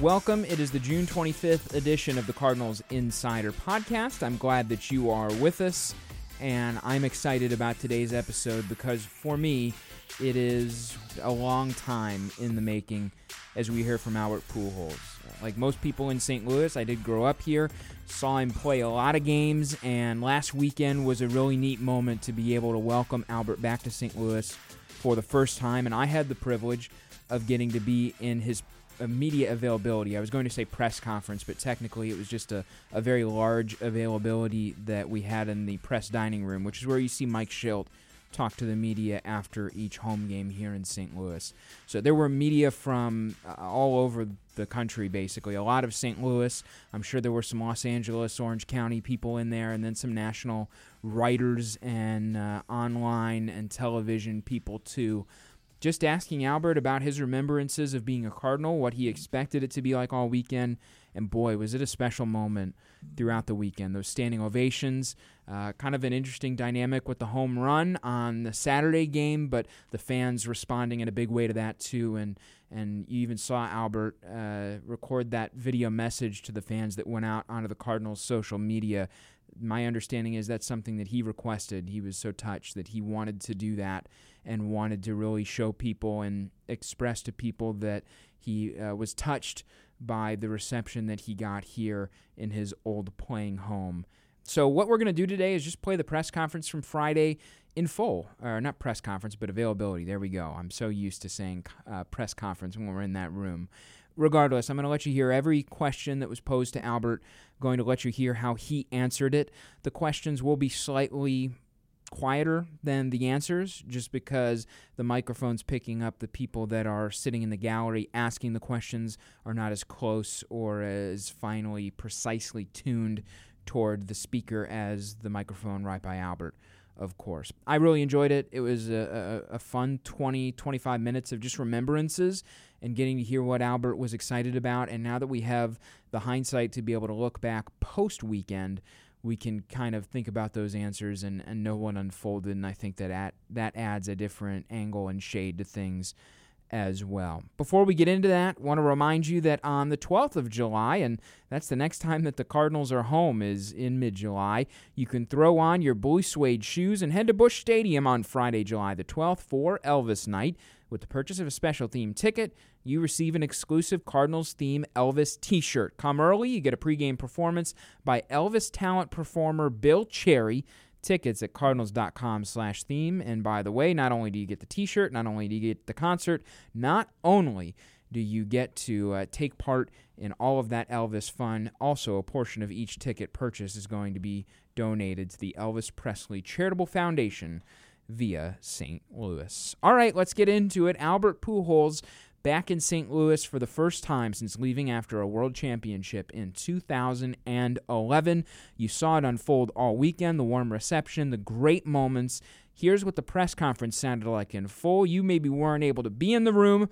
Welcome. It is the June 25th edition of the Cardinals Insider Podcast. I'm glad that you are with us, and I'm excited about today's episode because for me, it is a long time in the making as we hear from Albert Pujols. Like most people in St. Louis, I did grow up here, saw him play a lot of games, and last weekend was a really neat moment to be able to welcome Albert back to St. Louis for the first time, and I had the privilege of getting to be in his immediate availability. I was going to say press conference, but technically it was just a, a very large availability that we had in the press dining room, which is where you see Mike Shildt talk to the media after each home game here in St. Louis. So there were media from uh, all over the country, basically. A lot of St. Louis. I'm sure there were some Los Angeles, Orange County people in there, and then some national writers and uh, online and television people too just asking Albert about his remembrances of being a Cardinal, what he expected it to be like all weekend, and boy, was it a special moment throughout the weekend. Those standing ovations, uh, kind of an interesting dynamic with the home run on the Saturday game, but the fans responding in a big way to that too. And and you even saw Albert uh, record that video message to the fans that went out onto the Cardinals' social media. My understanding is that's something that he requested. He was so touched that he wanted to do that and wanted to really show people and express to people that he uh, was touched by the reception that he got here in his old playing home. So, what we're going to do today is just play the press conference from Friday in full. Or not press conference, but availability. There we go. I'm so used to saying uh, press conference when we're in that room. Regardless, I'm going to let you hear every question that was posed to Albert, going to let you hear how he answered it. The questions will be slightly quieter than the answers just because the microphone's picking up the people that are sitting in the gallery asking the questions are not as close or as finally precisely tuned toward the speaker as the microphone right by Albert of course. I really enjoyed it. It was a, a, a, fun 20, 25 minutes of just remembrances and getting to hear what Albert was excited about. And now that we have the hindsight to be able to look back post weekend, we can kind of think about those answers and, and know what unfolded. And I think that at, that adds a different angle and shade to things as well. Before we get into that, want to remind you that on the 12th of July, and that's the next time that the Cardinals are home is in mid-July, you can throw on your blue suede shoes and head to Busch Stadium on Friday, July the 12th for Elvis Night. With the purchase of a special theme ticket, you receive an exclusive Cardinals theme Elvis t shirt. Come early, you get a pregame performance by Elvis talent performer Bill Cherry. Tickets at cardinals.com slash theme. And by the way, not only do you get the t shirt, not only do you get the concert, not only do you get to uh, take part in all of that Elvis fun, also a portion of each ticket purchase is going to be donated to the Elvis Presley Charitable Foundation via St. Louis. All right, let's get into it. Albert Pujols back in St. Louis for the first time since leaving after a world championship in 2011. You saw it unfold all weekend the warm reception, the great moments. Here's what the press conference sounded like in full. You maybe weren't able to be in the room,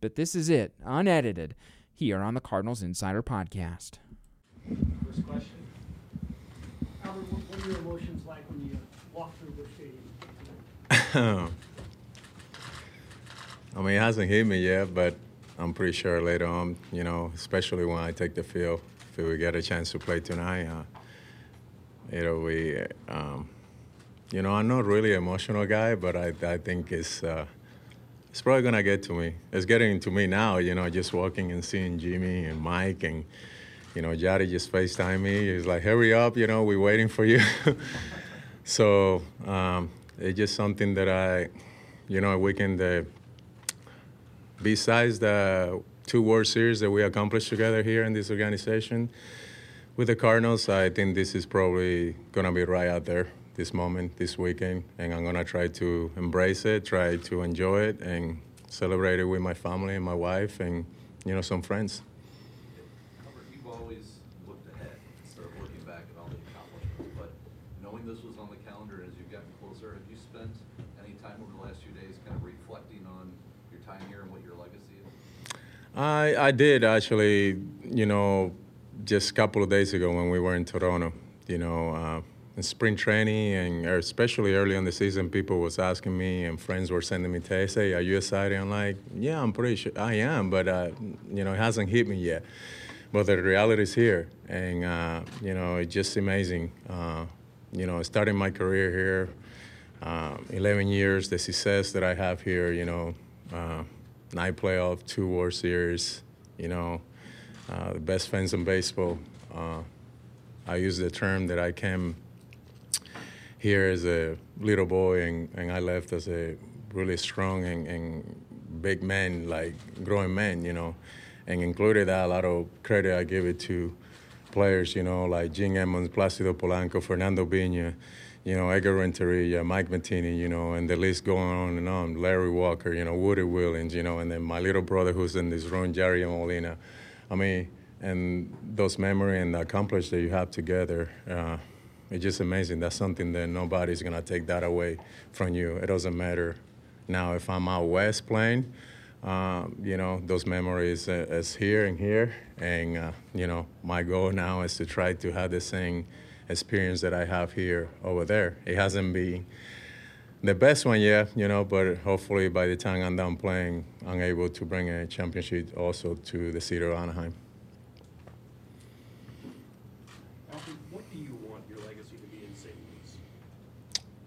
but this is it, unedited, here on the Cardinals Insider Podcast. First question. Albert, what were your emotions like when you walked through the Stadium? I mean, it hasn't hit me yet, but I'm pretty sure later on, you know, especially when I take the field, if we get a chance to play tonight, uh, know, we, um, you know, I'm not really an emotional guy, but I, I think it's, uh, it's probably gonna get to me. It's getting to me now, you know, just walking and seeing Jimmy and Mike and, you know, Yadi just FaceTime me. He's like, hurry up, you know, we're waiting for you. so, um, it's just something that I, you know, we can. Uh, besides the two World Series that we accomplished together here in this organization with the Cardinals, I think this is probably gonna be right out there this moment, this weekend, and I'm gonna try to embrace it, try to enjoy it, and celebrate it with my family and my wife, and you know, some friends. Albert, you've always looked ahead instead of looking back at all the accomplishments. But knowing this was on the calendar as you've gotten closer, have you spent any time over the last few days kind of reflecting on your time here and what your legacy is? I I did actually, you know, just a couple of days ago when we were in Toronto, you know, uh, in spring training and especially early in the season, people was asking me and friends were sending me texts, "Hey, are you excited?" I'm like, "Yeah, I'm pretty sure I am, but uh, you know, it hasn't hit me yet." But the reality is here, and uh, you know, it's just amazing. Uh, you know, starting my career here, uh, 11 years, the success that I have here, you know, uh, nine playoff, two World Series, you know, uh, the best fans in baseball. Uh, I use the term that I came here as a little boy and, and I left as a really strong and, and big man, like growing man, you know, and included that a lot of credit I give it to players, you know, like Jim Edmonds, Placido Polanco, Fernando Viña, you know, Edgar Renteria, Mike Matheny, you know, and the list going on and on. Larry Walker, you know, Woody Williams, you know, and then my little brother who's in this room, Yadi Molina. I mean, and those memory and the accomplishments that you have together, uh, it's just amazing. That's something that nobody's gonna take that away from you. It doesn't matter now if I'm out west playing. Um, you know, those memories uh, is here and here, and uh, you know, my goal now is to try to have the same experience that I have here over there. It hasn't been the best one yet, you know, but hopefully by the time I'm done playing, I'm able to bring a championship also to the city of Anaheim. Albert, what do you want your legacy to be in St. Louis?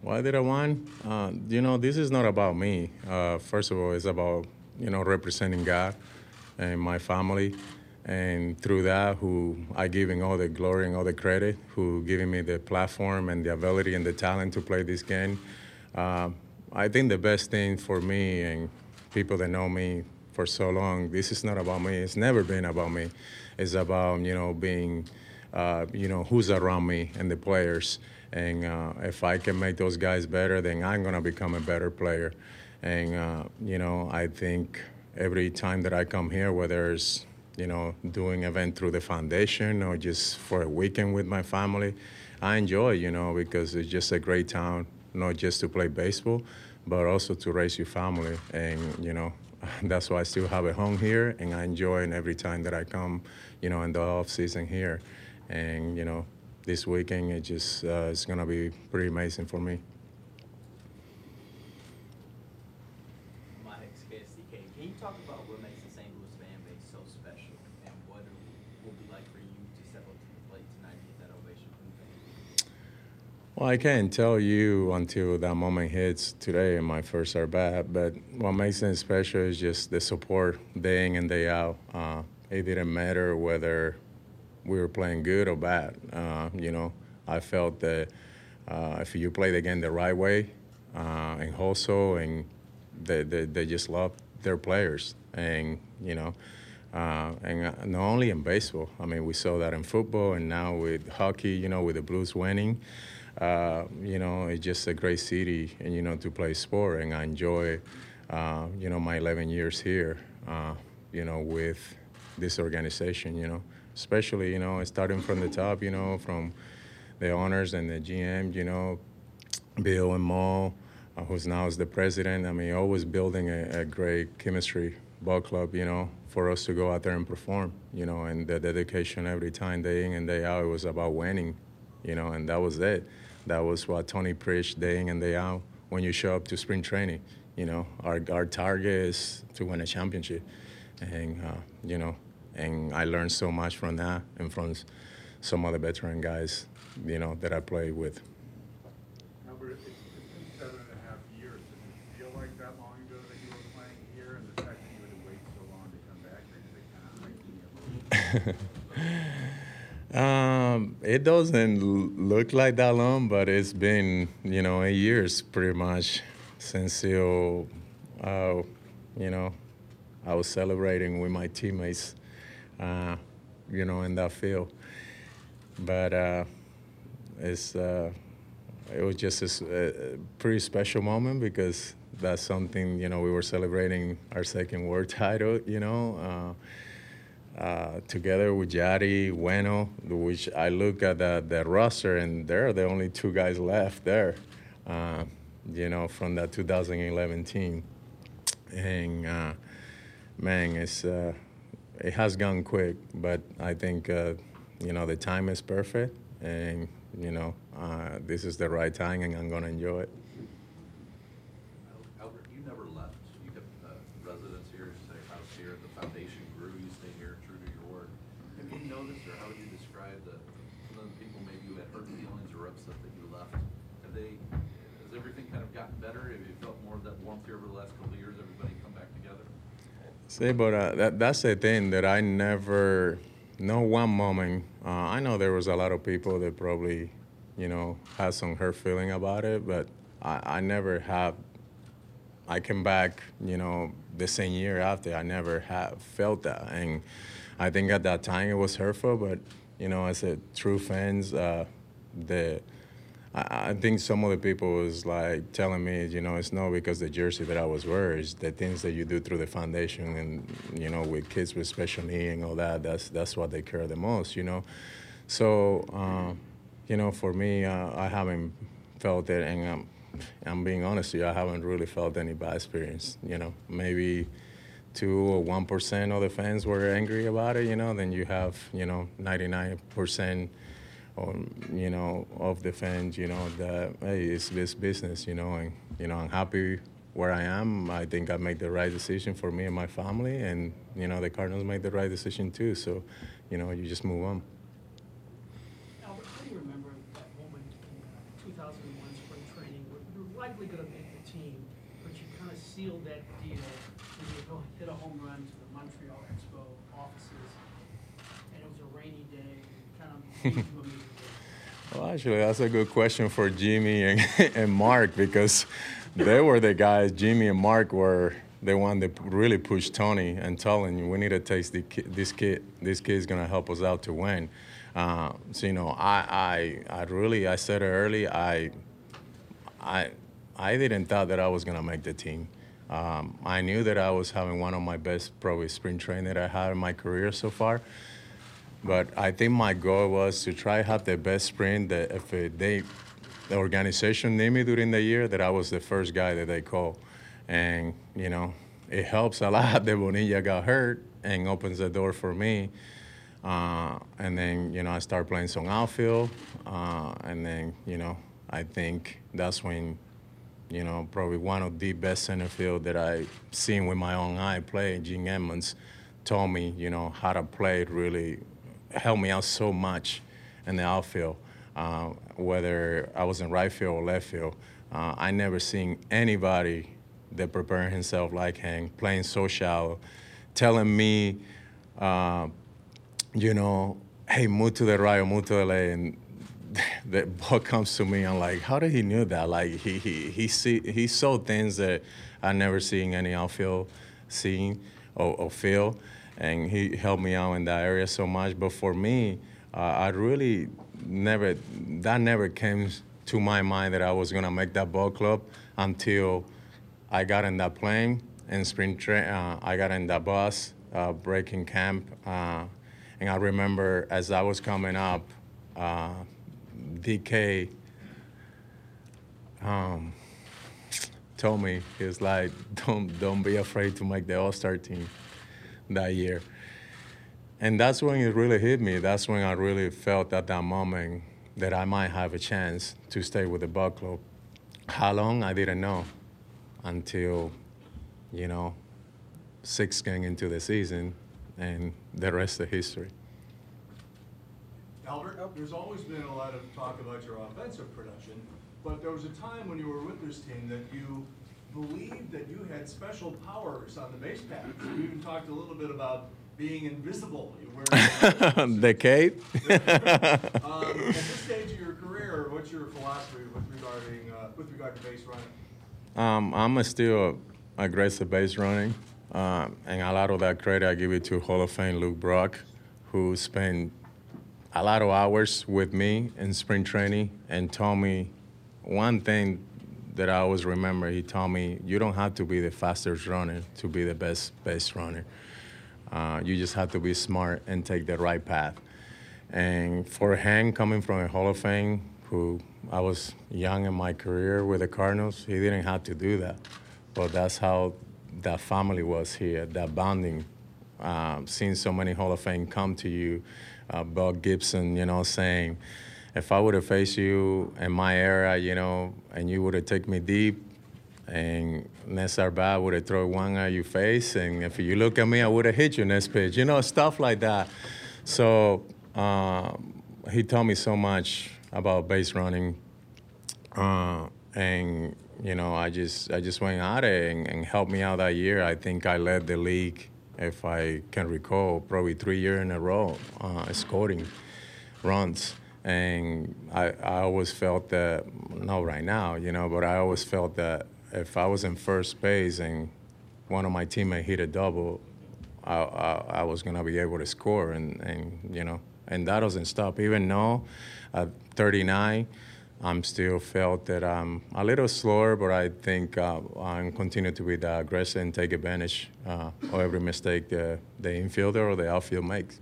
Why did I want? Uh, you know, this is not about me. Uh, first of all, it's about you know representing God and my family, and through that, who I giving all the glory and all the credit, who giving me the platform and the ability and the talent to play this game. Uh, I think the best thing for me and people that know me for so long, this is not about me. It's never been about me. It's about you know being, uh, you know, who's around me and the players. And uh, if I can make those guys better, then I'm gonna become a better player. And uh, you know, I think every time that I come here, whether it's you know doing event through the foundation or just for a weekend with my family, I enjoy. You know, because it's just a great town, not just to play baseball, but also to raise your family. And you know, that's why I still have a home here, and I enjoy it every time that I come. You know, in the off season here, and you know, this weekend it just uh, it's gonna be pretty amazing for me. Mike KSDK. Can you talk about what makes the St. Louis fan base so special and what it will be like for you to step up to the plate tonight and get that ovation from the fans? Well, I can't tell you until that moment hits today in my first at bat. But what makes it special is just the support day in and day out. Uh, it didn't matter whether we were playing good or bad. Uh, you know, I felt that uh, if you play the game the right way uh, and also and they, they, they just love their players and you know uh, and uh, not only in baseball i mean we saw that in football and now with hockey you know with the blues winning uh, you know it's just a great city and you know to play sport and i enjoy uh, you know my 11 years here uh, you know with this organization you know especially you know starting from the top you know from the owners and the gm you know bill and Mo, uh, who's now is the president. I mean, always building a, a great chemistry ball club, you know, for us to go out there and perform, you know, and the dedication every time, day in and day out, it was about winning, you know, and that was it. That was what Tony preached day in and day out when you show up to spring training. You know, our, our target is to win a championship. And, uh, you know, and I learned so much from that and from some other veteran guys, you know, that I played with. Albert, it's, it's been seven and a half years. Does it feel like that long ago that you were playing here, and the fact that you had to wait so long to come back, or did it kind of heighten the emotion? Um, it doesn't look like that long, but it's been, you know, eight years pretty much since you, uh, you know, I was celebrating with my teammates, uh, you know, in that field. But uh, it's, uh, it was just a pretty special moment because that's something, you know, we were celebrating our second world title, you know. Uh, together with Yadi, Waino, which I look at the, the roster and they're the only two guys left there, uh, you know, from that 2011 team. And uh, man, it's uh, it has gone quick, but I think uh, you know the time is perfect, and you know uh, this is the right time, and I'm gonna enjoy it. Albert, you never left. You kept uh, residence here, you stay house here, the foundation grew, you stay here, true to your word. Have you noticed, or how would you describe the, some of the people maybe who had hurt feelings or upset that you left? Have they, has everything kind of gotten better? Have you felt more of that warmth here over the last couple of years, everybody come back together? See, but uh, that, that's the thing that I never, no one moment. Uh, I know there was a lot of people that probably, you know, had some hurt feeling about it, but I, I never have. I came back, you know, the same year after. I never have felt that, and I think at that time it was hurtful. But you know, as a true fans, uh, the I, I think some of the people was like telling me, you know, it's not because the jersey that I was wearing, the things that you do through the foundation and you know, with kids with special needs and all that. That's that's what they care the most, you know. So, uh, you know, for me, uh, I haven't felt it, and I'm, I'm being honest with you, I haven't really felt any bad experience. You know, maybe two or one percent of the fans were angry about it. You know, then you have you know 99 percent or you know of the fans you know that hey it's this business you know and you know i'm happy where i am i think i made the right decision for me and my family and you know the cardinals made the right decision too so you know you just move on Albert, how do you remember that moment in uh, 2001 spring training where you were likely going to make the team, but you kind of sealed that deal you hit a home run to the Montreal Expo offices, and it was a rainy day, kind of made you immediately. well actually that's a good question for jimmy and, and mark because they were the guys jimmy and mark were the one that really pushed tony and telling you we need to take this kid this kid's going to help us out to win uh, so you know I, I i really i said early i I I didn't thought that I was gonna make the team. Um, I knew that I was having one of my best probably spring training that I had in my career so far. But I think my goal was to try have the best sprint that if they, the organization need me during the year, that I was the first guy that they call. And, you know, it helps a lot that Bonilla got hurt and opens the door for me. Uh, and then, you know, I start playing some outfield. Uh, and then, you know, I think that's when, you know, probably one of the best center field that I've seen with my own eye play, Jim Edmonds, told me, you know, how to play really helped me out so much in the outfield, uh, whether I was in right field or left field. Uh, I never seen anybody that preparing himself like him, playing so shallow, telling me, uh, you know, hey, move to the right or move to the left, and the ball comes to me. I'm like, how did he knew that? Like he he he see he saw things that I never seen any outfield seeing or, or feel, and he helped me out in that area so much. But for me, uh, I really never that never came to my mind that I was gonna make that ball club until I got in that plane in spring train. Uh, I got in that bus uh, breaking camp, uh, and I remember as I was coming up, uh, DK um, told me he was like, "Don't don't be afraid to make the All Star team that year." And that's when it really hit me. That's when I really felt at that moment that I might have a chance to stay with the Buck Club. How long I didn't know until, you know, six game into the season, and the rest of history. Albert, oh, there's always been a lot of talk about your offensive production, but there was a time when you were with this team that you believed that you had special powers on the base path. You even talked a little bit about being invisible. The cape. um, at this stage of your career, what's your philosophy with regarding uh, with regard to base running? Um, I'm a still aggressive base running, um, and a lot of that credit I give it to Hall of Fame Lou Brock, who spent a lot of hours with me in spring training and told me one thing that I always remember. He told me, "You don't have to be the fastest runner to be the best base runner. Uh, you just have to be smart and take the right path." And for Hank coming from a Hall of Fame, who I was young in my career with the Cardinals, he didn't have to do that. But that's how that family was here, that bonding. Um, seeing so many Hall of Fame come to you, uh, Bob Gibson, you know, saying, if I would have faced you in my era, you know, and you would have taken me deep, and Nestor Bad would have thrown one at your face, and if you look at me, I would have hit you in next pitch, you know, stuff like that. So uh, he taught me so much about base running, uh, and you know, I just I just went at it and, and, helped me out that year. I think I led the league, if I can recall, probably three years in a row, uh, scoring runs. And I, I always felt that, not right now, you know, but I always felt that if I was in first base and one of my teammates hit a double, I, I, I was going to be able to score. And, and, you know, and that doesn't stop. Even though at 39, I'm still felt that I'm a little slower, but I think uh, I'm continue to be aggressive and take advantage uh, of every mistake the, the infielder or the outfield makes.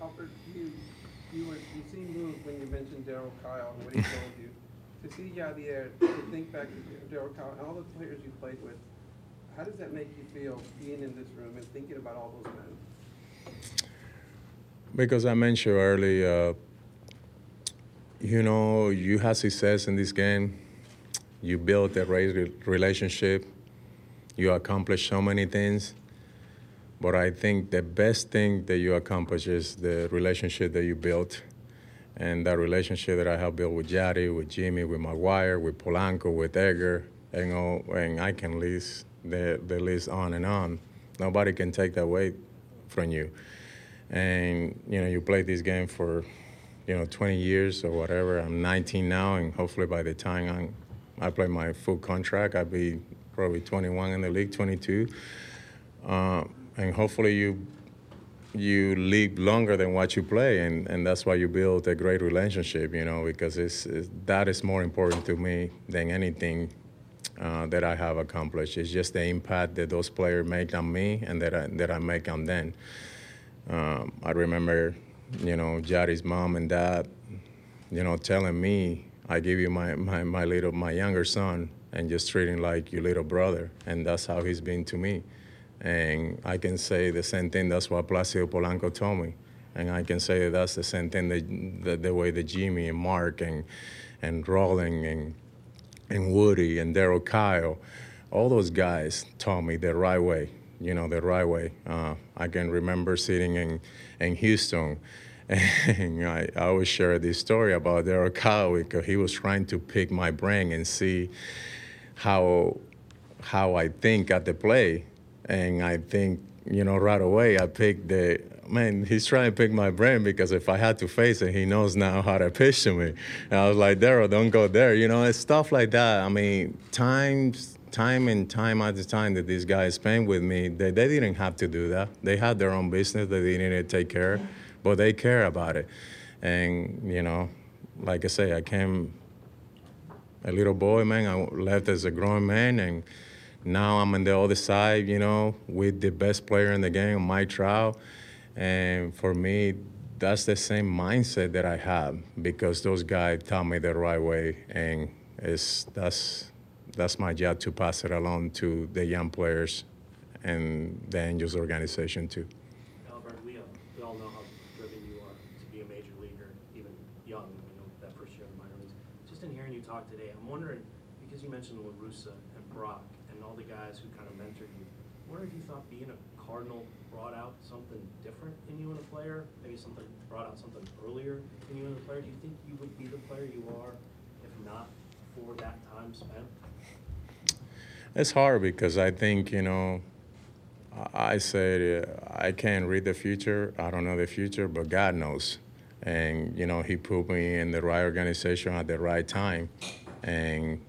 Albert, you, you, were, you seemed moved when you mentioned Darryl Kile and what he told you. To see Javier, to think back to all the players you played with, how does that make you feel being in this room and thinking about all those men? Because I mentioned earlier, uh, you know, you have success in this game. You build a great relationship. You accomplish so many things. But I think the best thing that you accomplish is the relationship that you built. And that relationship that I have built with Yadi, with Jimmy, with McGwire, with Polanco, with Edgar, and, all, and I can list the, the list on and on. Nobody can take that away from you. And, you know, you play this game for you know 20 years or whatever. I'm 19 now, and hopefully by the time I'm, I play my full contract, I'll be probably 21 in the league, 22, uh, and hopefully you you live longer than what you play, and, and that's why you build a great relationship, you know, because it's, it's that is more important to me than anything uh, that I have accomplished. It's just the impact that those players make on me and that I, that I make on them. Um, I remember you know, Yadi's mom and dad, you know, telling me, I give you my, my, my little, my younger son and just treating like your little brother. And that's how he's been to me. And I can say the same thing, that's what Placido Polanco told me. And I can say that's the same thing, that, the, the way that Jimmy and Mark and, and Rolen and, and Woody and Darryl Kile, all those guys taught me the right way you know, the right way. Uh, I can remember sitting in, in Houston, and I, I always share this story about Darryl Kile because he was trying to pick my brain and see how how I think at the play, and I think you know right away I picked the man. He's trying to pick my brain because if I had to face it, he knows now how to pitch to me. And I was like, Darryl, don't go there. You know, it's stuff like that. I mean, times time and time after time that these guys spent with me, they, they didn't have to do that. They had their own business that they needed to take care of, but they care about it. And, you know, like I say, I came a little boy, man. I left as a grown man, and now I'm on the other side, you know, with the best player in the game, Mike Trout. And for me, that's the same mindset that I have because those guys taught me the right way, and it's that's that's my job to pass it along to the young players and the Angels organization too. Albert, we, um, we all know how driven you are to be a major leaguer, even young, you know, that first year in the minor leagues. Just in hearing you talk today, I'm wondering, because you mentioned La Russa and Brock all the guys who kind of mentored you, wonder if you thought being a Cardinal brought out something different in you and a player, maybe something brought out something earlier in you and a player. Do you think you would be the player you are if not for that time spent? It's hard because I think, you know, I said I can't read the future. I don't know the future, but God knows. And you know, He put me in the right organization at the right time, and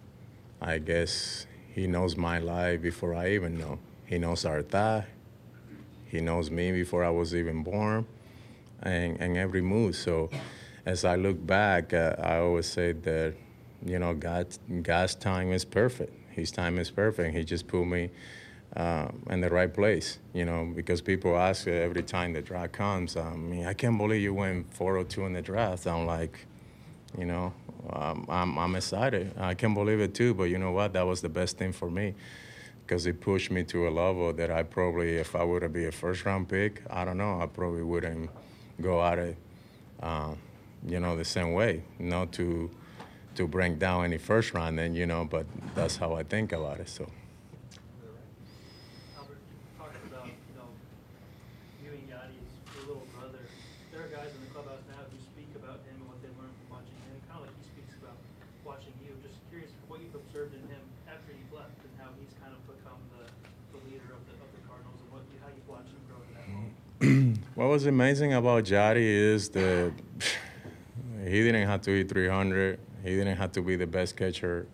I guess He knows my life before I even know. He knows our Arta. He knows me before I was even born, and and every move. So, as I look back, uh, I always say that, you know, God God's time is perfect. His time is perfect. He just put me uh, in the right place, you know, because people ask every time the draft comes, I mean, I can't believe you went 402 in the draft. I'm like, you know, um, I'm, I'm excited. I can't believe it too, but you know what? That was the best thing for me because it pushed me to a level that I probably, if I were to be a first round pick, I don't know, I probably wouldn't go at it, uh, you know, the same way, not to to bring down any first round, then you know, but that's how I think about it. So. Albert, you talked about, you know, you and Yadi as your little brother. There are guys in the clubhouse now who speak about him and what they learned from watching him, kind of like he speaks about watching you. Just curious what you've observed in him after you've left and how he's kind of become the, the leader of the, of the Cardinals and what, you- how you've watched him grow to that moment. What was amazing about Yadi is that he didn't have to hit 300. He didn't have to be the best catcher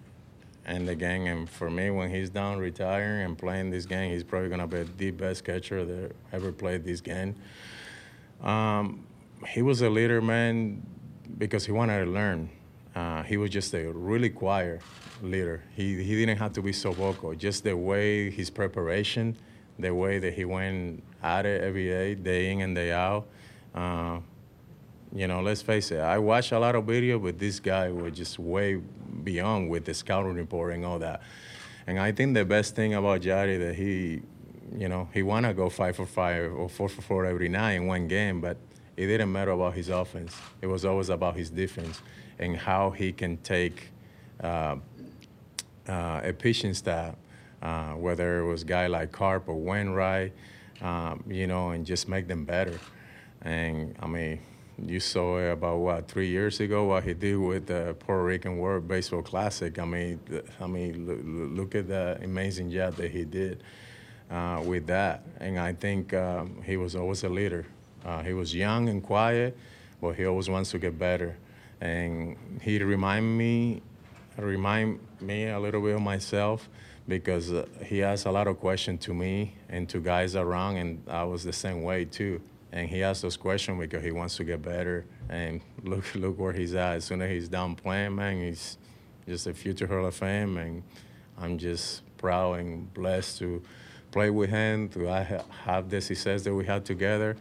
in the game. And for me, when he's done retiring and playing this game, he's probably going to be the best catcher that ever played this game. Um, he was a leader, man, because he wanted to learn. Uh, he was just a really quiet leader. He, he didn't have to be so vocal. Just the way his preparation, the way that he went at it every day, day in and day out. Uh, you know, let's face it. I watch a lot of video, but this guy was just way beyond with the scouting report and all that. And I think the best thing about Yadi that he, you know, he wanna go five for five or four for four every night in one game, but it didn't matter about his offense. It was always about his defense and how he can take uh, uh, a pitching staff, uh, whether it was guy like Carp or Wainwright, um, you know, and just make them better. And I mean, you saw about what three years ago what he did with the Puerto Rican World Baseball Classic. I mean, I mean, look, look at the amazing job that he did uh, with that. And I think um, he was always a leader. Uh, he was young and quiet, but he always wants to get better. And he remind me, remind me a little bit of myself because uh, he asked a lot of questions to me and to guys around, and I was the same way too and he asked those questions because he wants to get better. And look, look where he's at. As soon as he's done playing, man, he's just a future Hall of Fame, and I'm just proud and blessed to play with him. To have the success that we had together,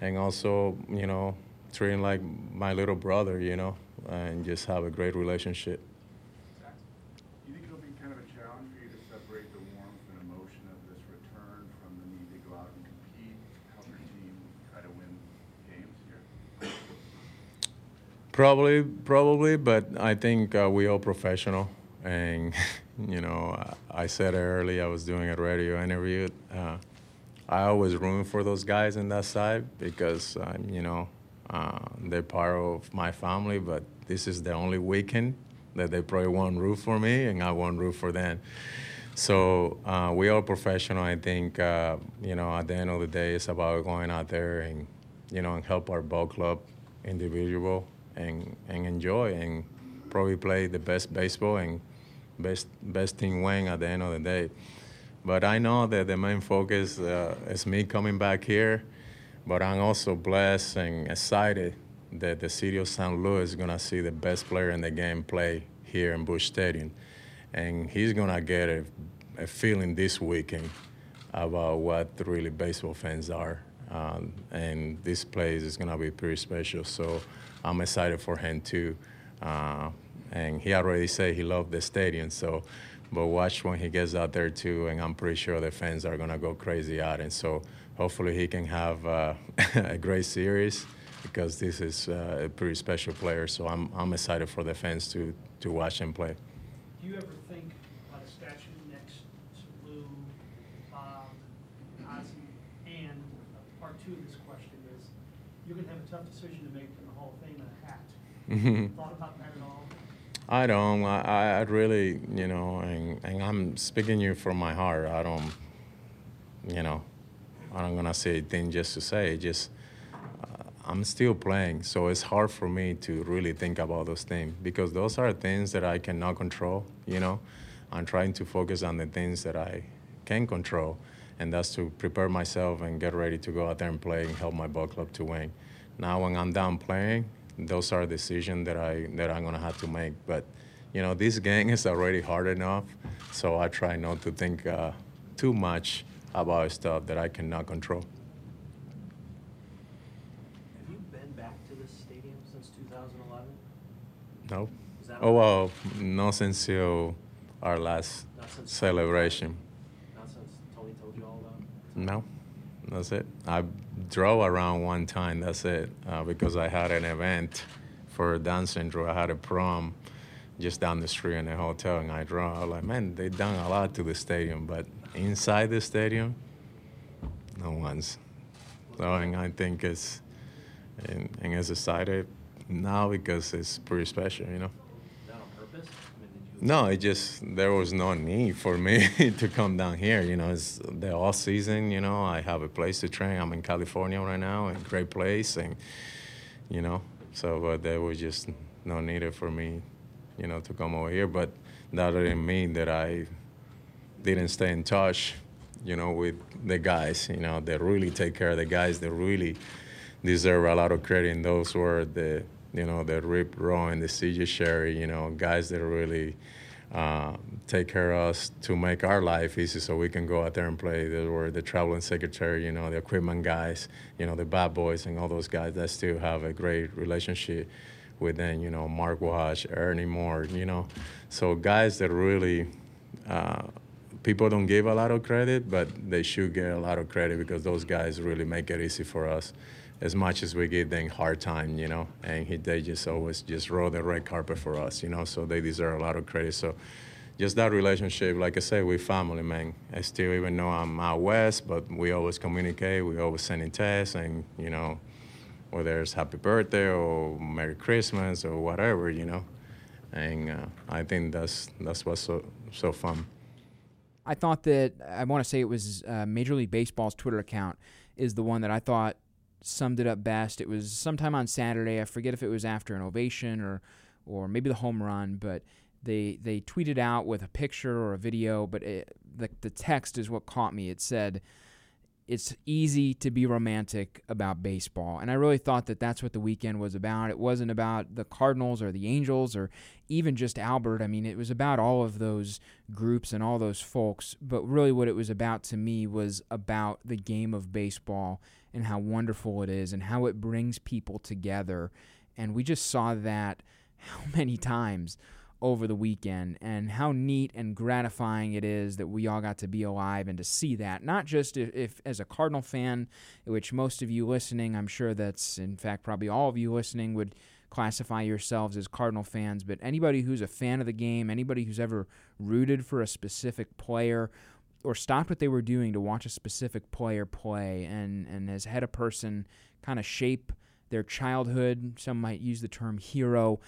and also, you know, treat him like my little brother, you know, and just have a great relationship. Do you think it'll be kind of a challenge for you to separate the warmth and emotion of this return from the need to go out and compete, help your team try to win games here? Probably, probably, but I think uh, we all professional, and you know, I said earlier. I was doing a radio interview. Uh, I always room for those guys in that side because uh, you know uh, they're part of my family. But this is the only weekend that they probably won't root for me, and I won't root for them. So uh, we are professional. I think uh, you know at the end of the day, it's about going out there and you know and help our ball club individual and and enjoy and probably play the best baseball and best best team win at the end of the day. But I know that the main focus uh, is me coming back here. But I'm also blessed and excited that the city of San Luis is gonna see the best player in the game play here in Busch Stadium, and he's gonna get a, a feeling this weekend about what really baseball fans are. Um, and this place is gonna be pretty special. So I'm excited for him too. Uh, and he already said he loved the stadium. So, but watch when he gets out there too, and I'm pretty sure the fans are gonna go crazy out. And so hopefully he can have uh, a great series because this is uh, a pretty special player. So I'm I'm excited for the fans to to watch him play. Do you ever think about a statue next to Lou, Bob, Ozzie? And uh, part two of this question is, you're gonna have a tough decision to make in the Hall of Fame and a hat. Thought about that at all? I don't. I, I really, you know, and, and I'm speaking you from my heart. I don't, you know, I'm gonna say a thing just to say. Just uh, I'm still playing, so it's hard for me to really think about those things because those are things that I cannot control. You know, I'm trying to focus on the things that I can control, and that's to prepare myself and get ready to go out there and play and help my ball club to win. Now, when I'm done playing, those are decisions that I that I'm gonna have to make. But you know, this game is already hard enough, so I try not to think uh, too much about stuff that I cannot control. Have you been back to this stadium since 2011? No. Oh well, not since uh, our last celebration. Not since Tony told you all about? No, that's it. I drove around one time. That's it. Uh, because I had an event for Down syndrome. I had a prom just down the street in a hotel, and I drove. I was like, man, they done a lot to the stadium, but inside the stadium, no one's. So, and I think it's and, and it's excited now because it's pretty special, you know. No, it just there was no need for me to come down here. You know, it's the off season. You know, I have a place to train. I'm in California right now, a great place, and you know, so but there was just no need for me, you know, to come over here. But that didn't mean that I didn't stay in touch, you know, with the guys. You know, that really take care of the guys. That really deserve a lot of credit. And those were the, you know, the Rip Rowan, the CJ Cherre, you know, guys that really uh, take care of us to make our life easy so we can go out there and play. There were the traveling secretary, you know, the equipment guys, you know, the bad boys and all those guys that still have a great relationship with them, you know, Mark Wash, Ernie Moore, you know. So guys that really uh, people don't give a lot of credit, but they should get a lot of credit because those guys really make it easy for us. As much as we give them hard time, you know, and he, they just always just roll the red carpet for us, you know. So they deserve a lot of credit. So just that relationship, like I said, we family, man. I still even know I'm out west, but we always communicate. We always send in texts, and you know, whether it's happy birthday or Merry Christmas or whatever, you know. And uh, I think that's that's what's so so fun. I thought that I want to say it was uh, Major League Baseball's Twitter account is the one that I thought summed it up best. It was sometime on Saturday. I forget if it was after an ovation or or maybe the home run, but they they tweeted out with a picture or a video. But it, the the text is what caught me. It said. It's easy to be romantic about baseball. And I really thought that that's what the weekend was about. It wasn't about the Cardinals or the Angels or even just Albert. I mean, it was about all of those groups and all those folks. But really, what it was about to me was about the game of baseball and how wonderful it is and how it brings people together. And we just saw that how many times over the weekend and how neat and gratifying it is that we all got to be alive and to see that not just if, if, as a cardinal fan which most of you listening i'm sure that's in fact probably all of you listening would classify yourselves as cardinal fans but anybody who's a fan of the game anybody who's ever rooted for a specific player or stopped what they were doing to watch a specific player play and, and has had a person kind of shape their childhood some might use the term hero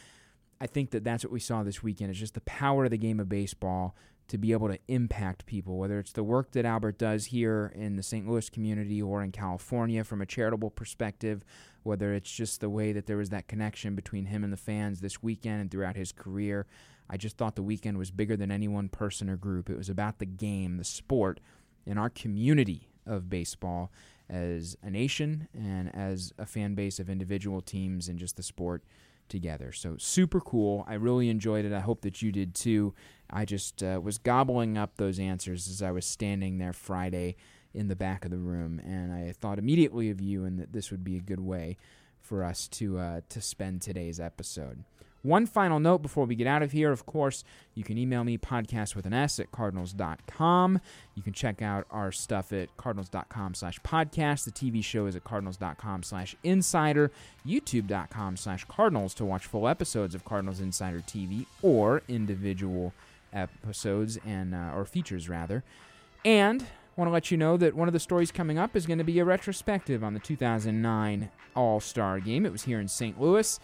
I think that that's what we saw this weekend. It's just the power of the game of baseball to be able to impact people, whether it's the work that Albert does here in the St. Louis community or in California from a charitable perspective, whether it's just the way that there was that connection between him and the fans this weekend and throughout his career. I just thought the weekend was bigger than any one person or group. It was about the game, the sport, and our community of baseball as a nation and as a fan base of individual teams and just the sport together. So super cool. I really enjoyed it. I hope that you did too. I just uh, was gobbling up those answers as I was standing there Friday in the back of the room, and I thought immediately of you and that this would be a good way for us to uh, to spend today's episode. One final note before we get out of here, of course, you can email me podcast with an S at cardinals.com. You can check out our stuff at cardinals.com slash podcast. The TV show is at cardinals.com slash insider, youtube.com slash cardinals to watch full episodes of Cardinals Insider TV or individual episodes and uh, or features rather. And want to let you know that one of the stories coming up is going to be a retrospective on the 2009 All-Star game. It was here in St. Louis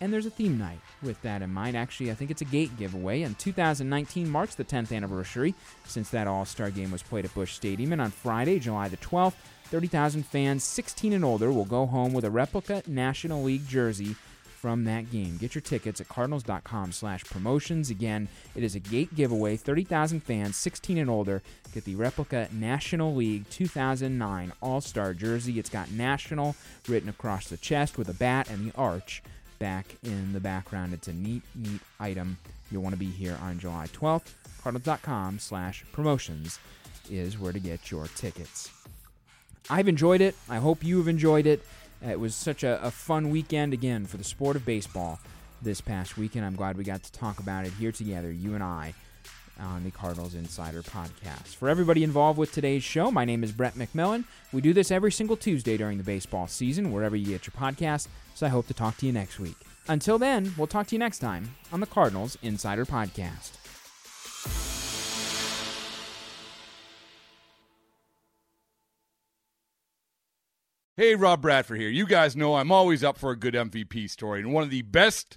and there's a theme night with that in mind. Actually, I think it's a gate giveaway, and 2019 marks the 10th anniversary since that All Star game was played at Busch Stadium. And on Friday, July the 12th, 30,000 fans 16 and older will go home with a replica National League jersey from that game. Get your tickets at cardinals.com slash promotions. Again, it is a gate giveaway. 30,000 fans 16 and older get the replica National League 2009 All-Star jersey. It's got National written across the chest with a bat and the arch back in the background. It's a neat, neat item. You'll want to be here on July 12th. Cardinals.com slash promotions is where to get your tickets. I've enjoyed it. I hope you have enjoyed it. It was such a, a, fun weekend again for the sport of baseball this past weekend. I'm glad we got to talk about it here together, you and I, on the Cardinals Insider podcast. For everybody involved with today's show, my name is Brett McMillan. We do this every single Tuesday during the baseball season, wherever you get your podcast, so I hope to talk to you next week. Until then, we'll talk to you next time on the Cardinals Insider podcast. Hey, Rob Bradford here. You guys know I'm always up for a good MVP story, and one of the best